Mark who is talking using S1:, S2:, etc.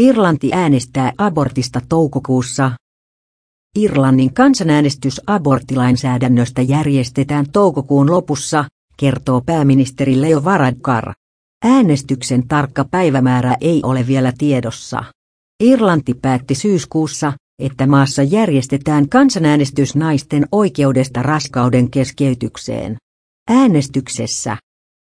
S1: Irlanti äänestää abortista toukokuussa. Irlannin kansanäänestys aborttilainsäädännöstä järjestetään toukokuun lopussa, kertoo pääministeri Leo Varadkar. Äänestyksen tarkka päivämäärä ei ole vielä tiedossa. Irlanti päätti syyskuussa, että maassa järjestetään kansanäänestys naisten oikeudesta raskauden keskeytykseen. Äänestyksessä